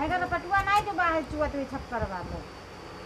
है पटुआ नहीं जो बाहर चुअत हुई छप्पर वाले।